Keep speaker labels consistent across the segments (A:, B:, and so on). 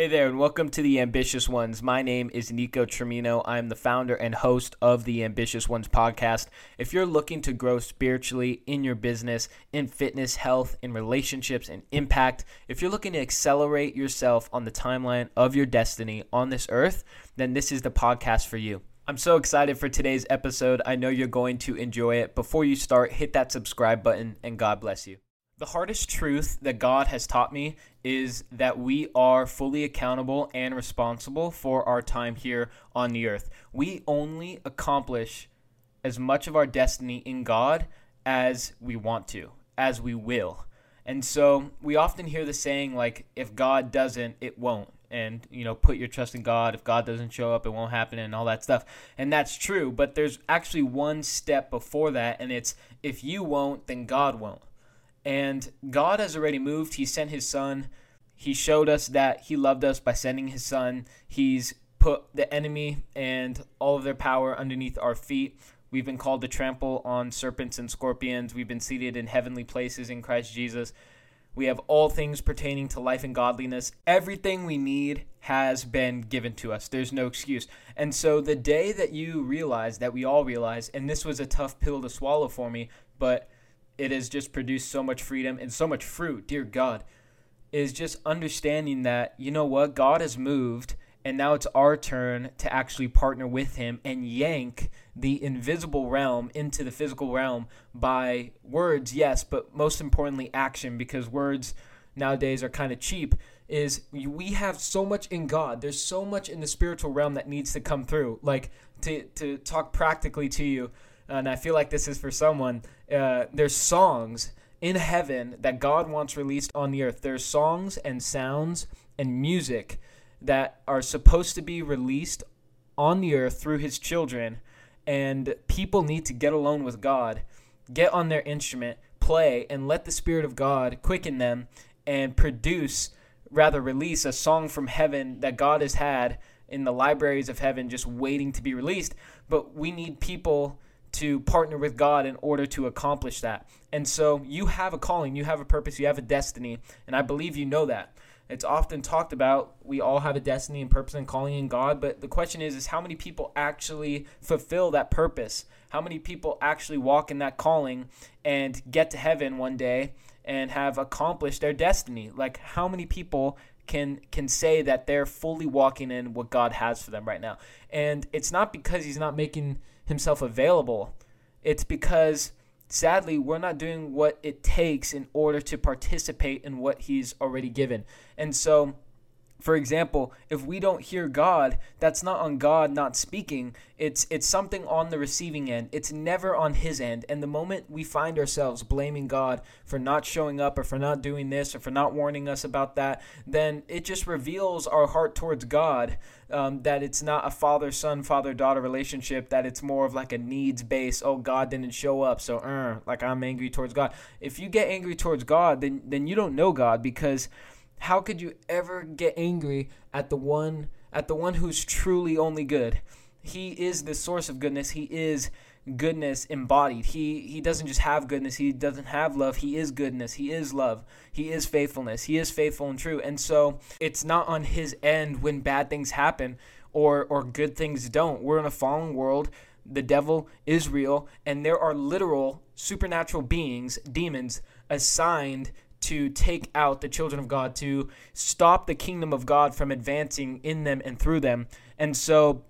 A: Hey there, and welcome to the Ambitious Ones. My name is Niko Trimino. I'm the founder and host of the Ambitious Ones podcast. If you're looking to grow spiritually in your business, in fitness, health, in relationships, and impact, if you're looking to accelerate yourself on the timeline of your destiny on this earth, then this is the podcast for you. I'm so excited for today's episode. I know you're going to enjoy it. Before you start, hit that subscribe button, and God bless you. The hardest truth that God has taught me is that we are fully accountable and responsible for our time here on the earth. We only accomplish as much of our destiny in God as we want to, as we will. And so we often hear the saying, like, if God doesn't, it won't. And, you know, put your trust in God. If God doesn't show up, it won't happen, and all that stuff. And that's true. But there's actually one step before that, and it's if you won't, then God won't. And God has already moved. He sent his son. He showed us that he loved us by sending his son. He's put the enemy and all of their power underneath our feet. We've been called to trample on serpents and scorpions. We've been seated in heavenly places in Christ Jesus. We have all things pertaining to life and godliness. Everything we need has been given to us. There's no excuse. And so the day that you realize, that we all realize, and this was a tough pill to swallow for me, but it has just produced so much freedom and so much fruit, dear God, is just understanding that, you know what, God has moved and now it's our turn to actually partner with him and yank the invisible realm into the physical realm by words, yes, but most importantly, action, because words nowadays are kind of cheap. Is we have so much in God. There's so much in the spiritual realm that needs to come through. Like to to talk practically to you, and I feel like this is for someone. Uh, there's songs in heaven that God wants released on the earth. There's songs and sounds and music that are supposed to be released on the earth through His children, and people need to get alone with God, get on their instrument, play, and let the Spirit of God quicken them and produce, rather, release a song from heaven that God has had in the libraries of heaven just waiting to be released. But we need people to partner with God in order to accomplish that. And so you have a calling, you have a purpose, you have a destiny, and I believe you know that. It's often talked about we all have a destiny and purpose and calling in God, but the question is is how many people actually fulfill that purpose? How many people actually walk in that calling and get to heaven one day and have accomplished their destiny? Like how many people can can say that they're fully walking in what God has for them right now? And it's not because he's not making himself available. It's because sadly we're not doing what it takes in order to participate in what he's already given. And so for example, if we don't hear God, that's not on God not speaking. It's it's something on the receiving end. It's never on his end. And the moment we find ourselves blaming God for not showing up or for not doing this or for not warning us about that, then it just reveals our heart towards God. Um, that it's not a father son, father daughter relationship, that it's more of like a needs based, oh, God didn't show up, so uh, like I'm angry towards God. If you get angry towards God, then, then you don't know God because how could you ever get angry at the one at the one who's truly only good? He is the source of goodness. He is goodness embodied. He he doesn't just have goodness, he doesn't have love. He is goodness. He is love. He is faithfulness. He is faithful and true. And so it's not on his end when bad things happen or or good things don't. We're in a fallen world. The devil is real and there are literal supernatural beings, demons assigned to take out the children of God, to stop the kingdom of God from advancing in them and through them. And so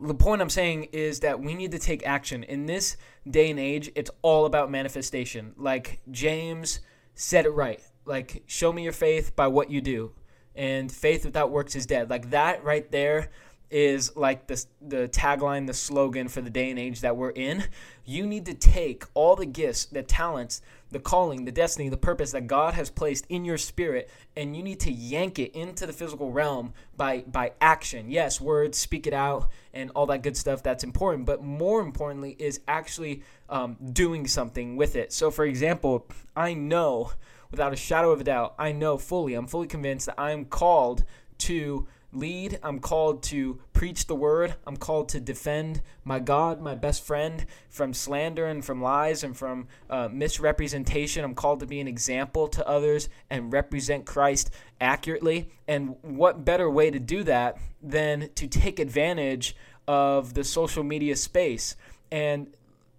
A: the point I'm saying is that we need to take action. In this day and age, it's all about manifestation. Like James said it right. Like, show me your faith by what you do. And faith without works is dead. Like that right there is like the the tagline, the slogan for the day and age that we're in. You need to take all the gifts, the talents, the calling, the destiny, the purpose that God has placed in your spirit, and you need to yank it into the physical realm by by action. Yes, words, speak it out, and all that good stuff. That's important, but more importantly is actually um, doing something with it. So, for example, I know without a shadow of a doubt, I know fully, I'm fully convinced that I am called to lead. I'm called to preach the word. I'm called to defend my God, my best friend, from slander and from lies and from uh, misrepresentation. I'm called to be an example to others and represent Christ accurately. And what better way to do that than to take advantage of the social media space? And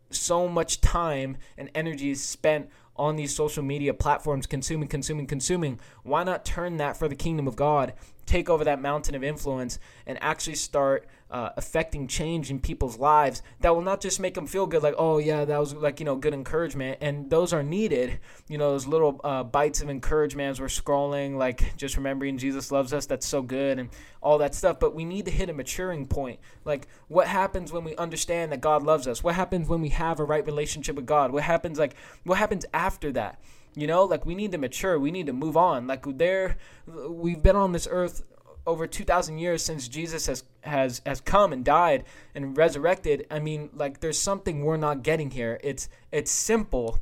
A: so much time and energy is spent on these social media platforms, consuming, consuming, consuming. Why not turn that for the kingdom of God take over that mountain of influence and actually start uh, affecting change in people's lives that will not just make them feel good like oh yeah that was like you know good encouragement. And those are needed. You know those little uh, bites of encouragement as we're scrolling like just remembering jesus loves us that's so good and all that stuff. But we need to hit a maturing point. Like what happens when we understand that god loves us? What happens when we have a right relationship with god? What happens like what happens after that you know, like we need to mature. We need to move on. Like there, we've been on this earth over 2000 years since Jesus has has has come and died and resurrected. I mean, like there's something we're not getting here. It's it's simple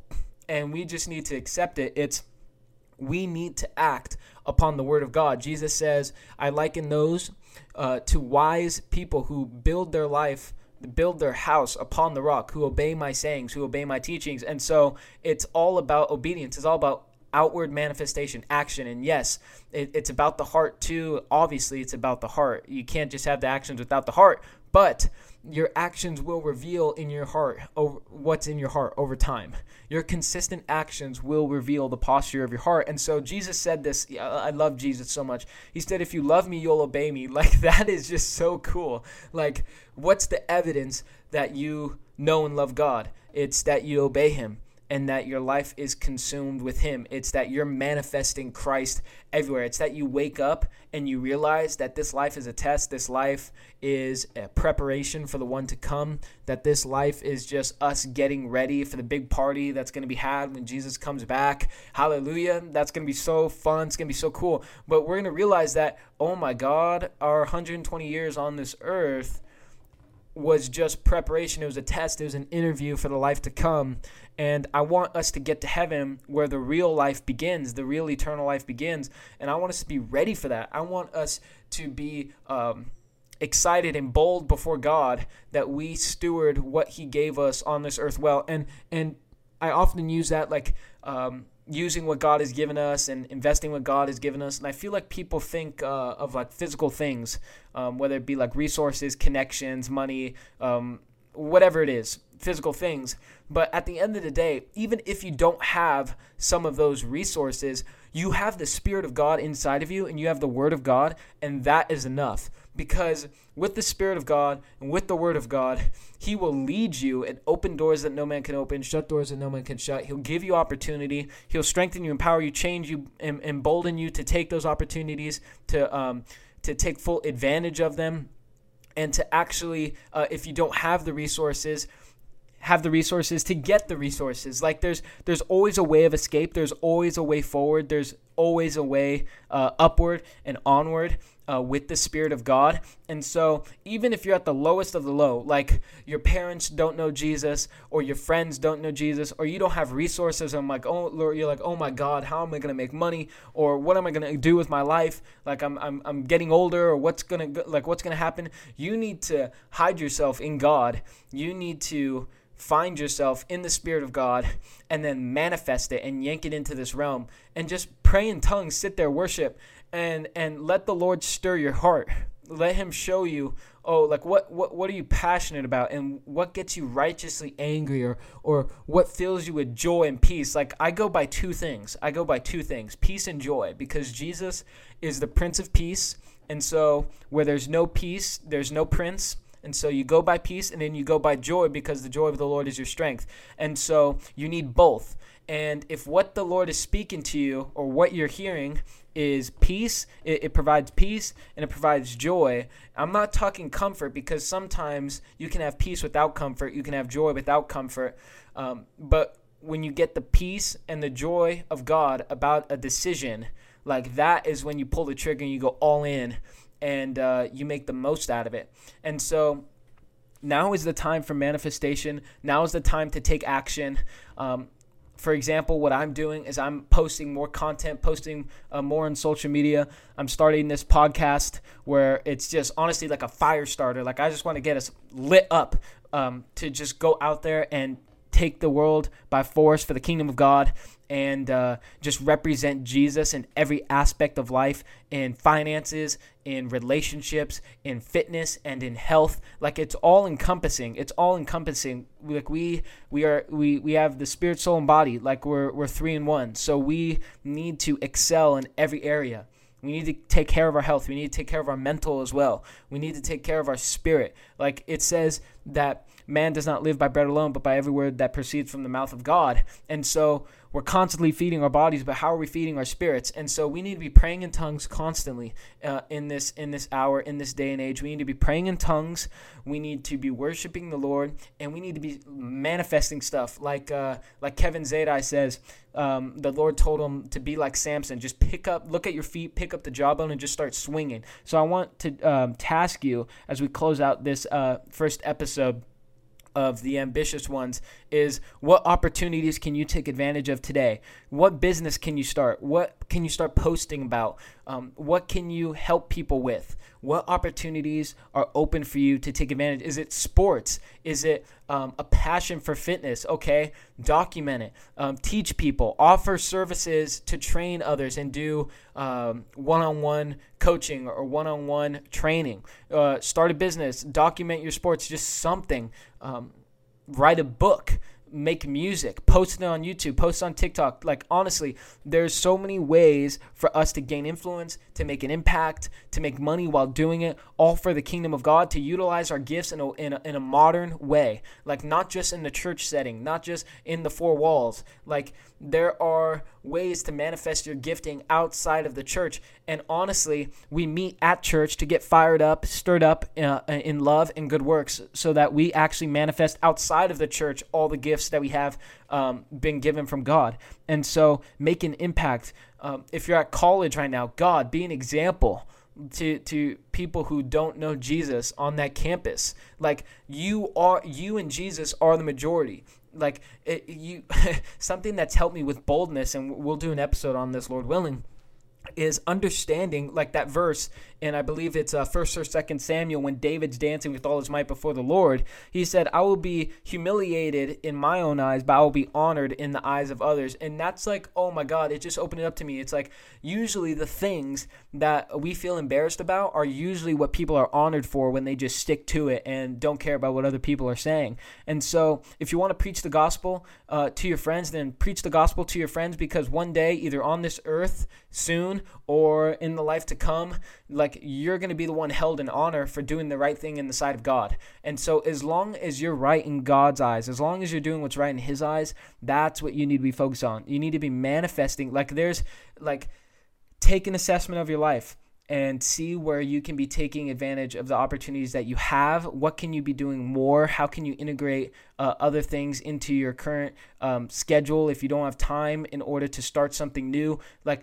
A: and we just need to accept it. It's we need to act upon the word of God. Jesus says, "I liken those uh, to wise people who build their life build their house upon the rock, who obey my sayings, who obey my teachings. And so it's all about obedience. It's all about outward manifestation, action. And yes, it, it's about the heart too. Obviously, it's about the heart. You can't just have the actions without the heart. But your actions will reveal in your heart over what's in your heart over time. Your consistent actions will reveal the posture of your heart. And so Jesus said this. I love Jesus so much. He said, "If you love me, you'll obey me." Like that is just so cool. Like, what's the evidence that you know and love God? It's that you obey Him and that your life is consumed with Him. It's that you're manifesting Christ everywhere. It's that you wake up and you realize that this life is a test. This life is a preparation for the one to come. That this life is just us getting ready for the big party that's going to be had when Jesus comes back. Hallelujah. That's going to be so fun. It's going to be so cool. But we're going to realize that, oh my God, our 120 years on this earth was just preparation. It was a test. It was an interview for the life to come. And I want us to get to heaven where the real life begins, the real eternal life begins. And I want us to be ready for that. I want us to be um, excited and bold before God that we steward what He gave us on this earth well. And and I often use that like um, using what God has given us and investing what God has given us. And I feel like people think uh, of like physical things, um, whether it be like resources, connections, money, um, whatever it is, physical things. But at the end of the day, even if you don't have some of those resources, you have the Spirit of God inside of you and you have the Word of God, and that is enough because with the Spirit of God and with the Word of God, He will lead you and open doors that no man can open, shut doors that no man can shut. He'll give you opportunity. He'll strengthen you, empower you, change you, and embolden you to take those opportunities, to um, to take full advantage of them, and to actually, uh, if you don't have the resources, have the resources to get the resources. Like there's there's always a way of escape. There's always a way forward. There's always a way uh, upward and onward uh, with the Spirit of God. And so, even if you're at the lowest of the low, like your parents don't know Jesus, or your friends don't know Jesus, or you don't have resources, I'm like, oh, Lord, you're like, oh my God, how am I gonna make money, or what am I gonna do with my life? Like I'm, I'm, I'm getting older, or what's gonna, like, what's gonna happen? You need to hide yourself in God. You need to find yourself in the Spirit of God and then manifest it and yank it into this realm and just pray in tongues, sit there, worship, and and let the Lord stir your heart. Let him show you, oh, like what what what are you passionate about and what gets you righteously angry or or what fills you with joy and peace. Like I go by two things. I go by two things, peace and joy, because Jesus is the Prince of Peace. And so where there's no peace, there's no prince. And so you go by peace and then you go by joy because the joy of the Lord is your strength. And so you need both. And if what the Lord is speaking to you or what you're hearing is peace, it, it, provides peace and it provides joy. I'm not talking comfort because sometimes you can have peace without comfort, you can have joy without comfort. Um, but when you get the peace and the joy of God about a decision, like that is when you pull the trigger and you go all in and uh, you make the most out of it. And so now is the time for manifestation. Now is the time to take action. Um, for example, what I'm doing is I'm posting more content, posting uh, more on social media. I'm starting this podcast where it's just honestly like a fire starter. Like I just want to get us lit up um, to just go out there and take the world by force for the kingdom of God and uh, just represent Jesus in every aspect of life, in finances, in relationships, in fitness, and in health. Like it's all encompassing. It's all encompassing. Like we we are we we have the spirit, soul, and body. Like we're we're three in one. So we need to excel in every area. We need to take care of our health. We need to take care of our mental as well. We need to take care of our spirit. Like it says that man does not live by bread alone, but by every word that proceeds from the mouth of God. And so we're constantly feeding our bodies, but how are we feeding our spirits? And so we need to be praying in tongues constantly uh, in this in this hour, in this day and age. We need to be praying in tongues. We need to be worshiping the Lord, and we need to be manifesting stuff like uh, like Kevin Zadai says. Um, the Lord told him to be like Samson, just pick up, look at your feet, pick up the jawbone, and just start swinging. So I want to um, task you as we close out this uh, first episode of the ambitious ones is what opportunities can you take advantage of today? What business can you start? What can you start posting about? Um, what can you help people with? What opportunities are open for you to take advantage? Is it sports? Is it um, a passion for fitness? Okay, document it. Um, teach people. Offer services to train others and do one on one coaching or one on one training. Uh, start a business. Document your sports. Just something. Um, write a book make music, post it on YouTube, post it on TikTok. Like honestly, there's so many ways for us to gain influence, to make an impact, to make money while doing it, all for the kingdom of God, to utilize our gifts in a, in a, in a modern way. Like not just in the church setting, not just in the four walls. Like there are ways to manifest your gifting outside of the church. And honestly, we meet at church to get fired up, stirred up uh, in love and good works so that we actually manifest outside of the church all the gifts that we have um, been given from God. And so make an impact. Um, if you're at college right now, God, be an example to to people who don't know Jesus on that campus. Like you are you and Jesus are the majority like it, you something that's helped me with boldness and we'll do an episode on this lord willing is understanding like that verse and I believe it's uh, first or second Samuel when David's dancing with all his might before the Lord. He said, "I will be humiliated in my own eyes, but I will be honored in the eyes of others." And that's like, oh my God! It just opened it up to me. It's like usually the things that we feel embarrassed about are usually what people are honored for when they just stick to it and don't care about what other people are saying. And so, if you want to preach the gospel uh, to your friends, then preach the gospel to your friends because one day, either on this earth soon or in the life to come, like you're going to be the one held in honor for doing the right thing in the sight of God. And so as long as you're right in God's eyes, as long as you're doing what's right in his eyes, that's what you need to be focused on. You need to be manifesting like there's like take an assessment of your life and see where you can be taking advantage of the opportunities that you have. What can you be doing more? How can you integrate uh, other things into your current um, schedule if you don't have time in order to start something new? Like,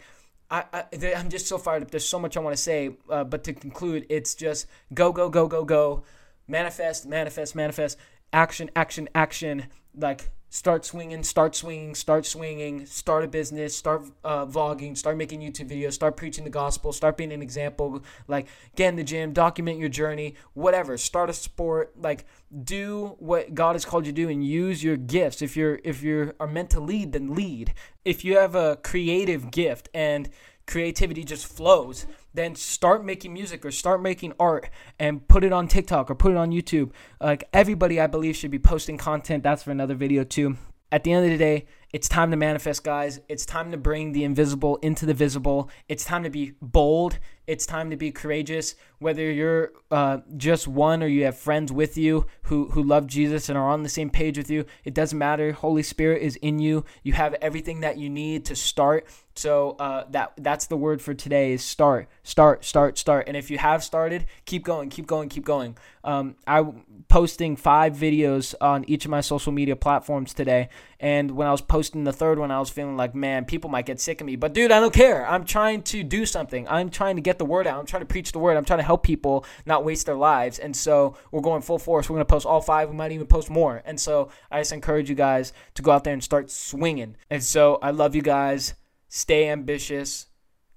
A: I, I am just so fired up. There's so much I want to say, uh, but to conclude, it's just go go go go go, manifest manifest manifest, action action action. Like start swinging, start swinging, start swinging, start a business, start uh, vlogging, start making YouTube videos, start preaching the gospel, start being an example. Like get in the gym, document your journey, whatever. Start a sport. Like do what God has called you to do and use your gifts. If you're if you are meant to lead, then lead. If you have a creative gift and creativity just flows, then start making music or start making art and put it on TikTok or put it on YouTube. Like everybody, I believe, should be posting content. That's for another video too. At the end of the day, it's time to manifest, guys. It's time to bring the invisible into the visible. It's time to be bold. It's time to be courageous. Whether you're uh, just one or you have friends with you who, who love Jesus and are on the same page with you, it doesn't matter. Holy Spirit is in you. You have everything that you need to start. So uh, that that's the word for today is start, start, start, start. And if you have started, keep going, keep going, keep going. Um, I'm posting five videos on each of my social media platforms today, and when I was posting the third one, I was feeling like, man, people might get sick of me. But dude, I don't care. I'm trying to do something. I'm trying to get get the word out. I'm trying to preach the word. I'm trying to help people not waste their lives. And so we're going full force. We're going to post all five. We might even post more. And so I just encourage you guys to go out there and start swinging. And so I love you guys. Stay ambitious.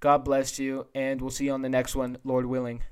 A: God bless you. And we'll see you on the next one, Lord willing.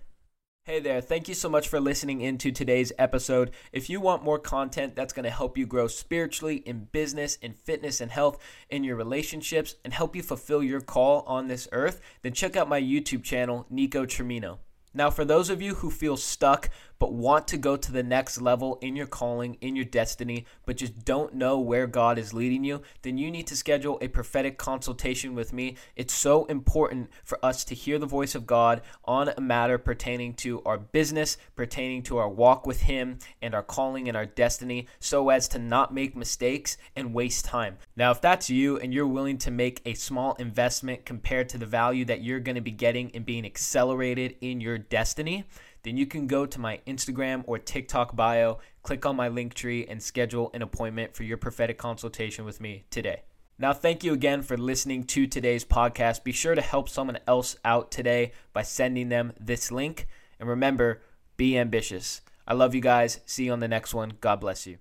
A: Hey there, thank you so much for listening into today's episode. If you want more content that's going to help you grow spiritually in business, in fitness and health, in your relationships, and help you fulfill your call on this earth, then check out my YouTube channel, Niko Trimino. Now, for those of you who feel stuck but want to go to the next level in your calling, in your destiny, but just don't know where God is leading you, then you need to schedule a prophetic consultation with me. It's so important for us to hear the voice of God on a matter pertaining to our business, pertaining to our walk with Him and our calling and our destiny, so as to not make mistakes and waste time. Now, if that's you and you're willing to make a small investment compared to the value that you're going to be getting and being accelerated in your destiny, then you can go to my Instagram or TikTok bio, click on my link tree, and schedule an appointment for your prophetic consultation with me today. Now, thank you again for listening to today's podcast. Be sure to help someone else out today by sending them this link. And remember, be ambitious. I love you guys. See you on the next one. God bless you.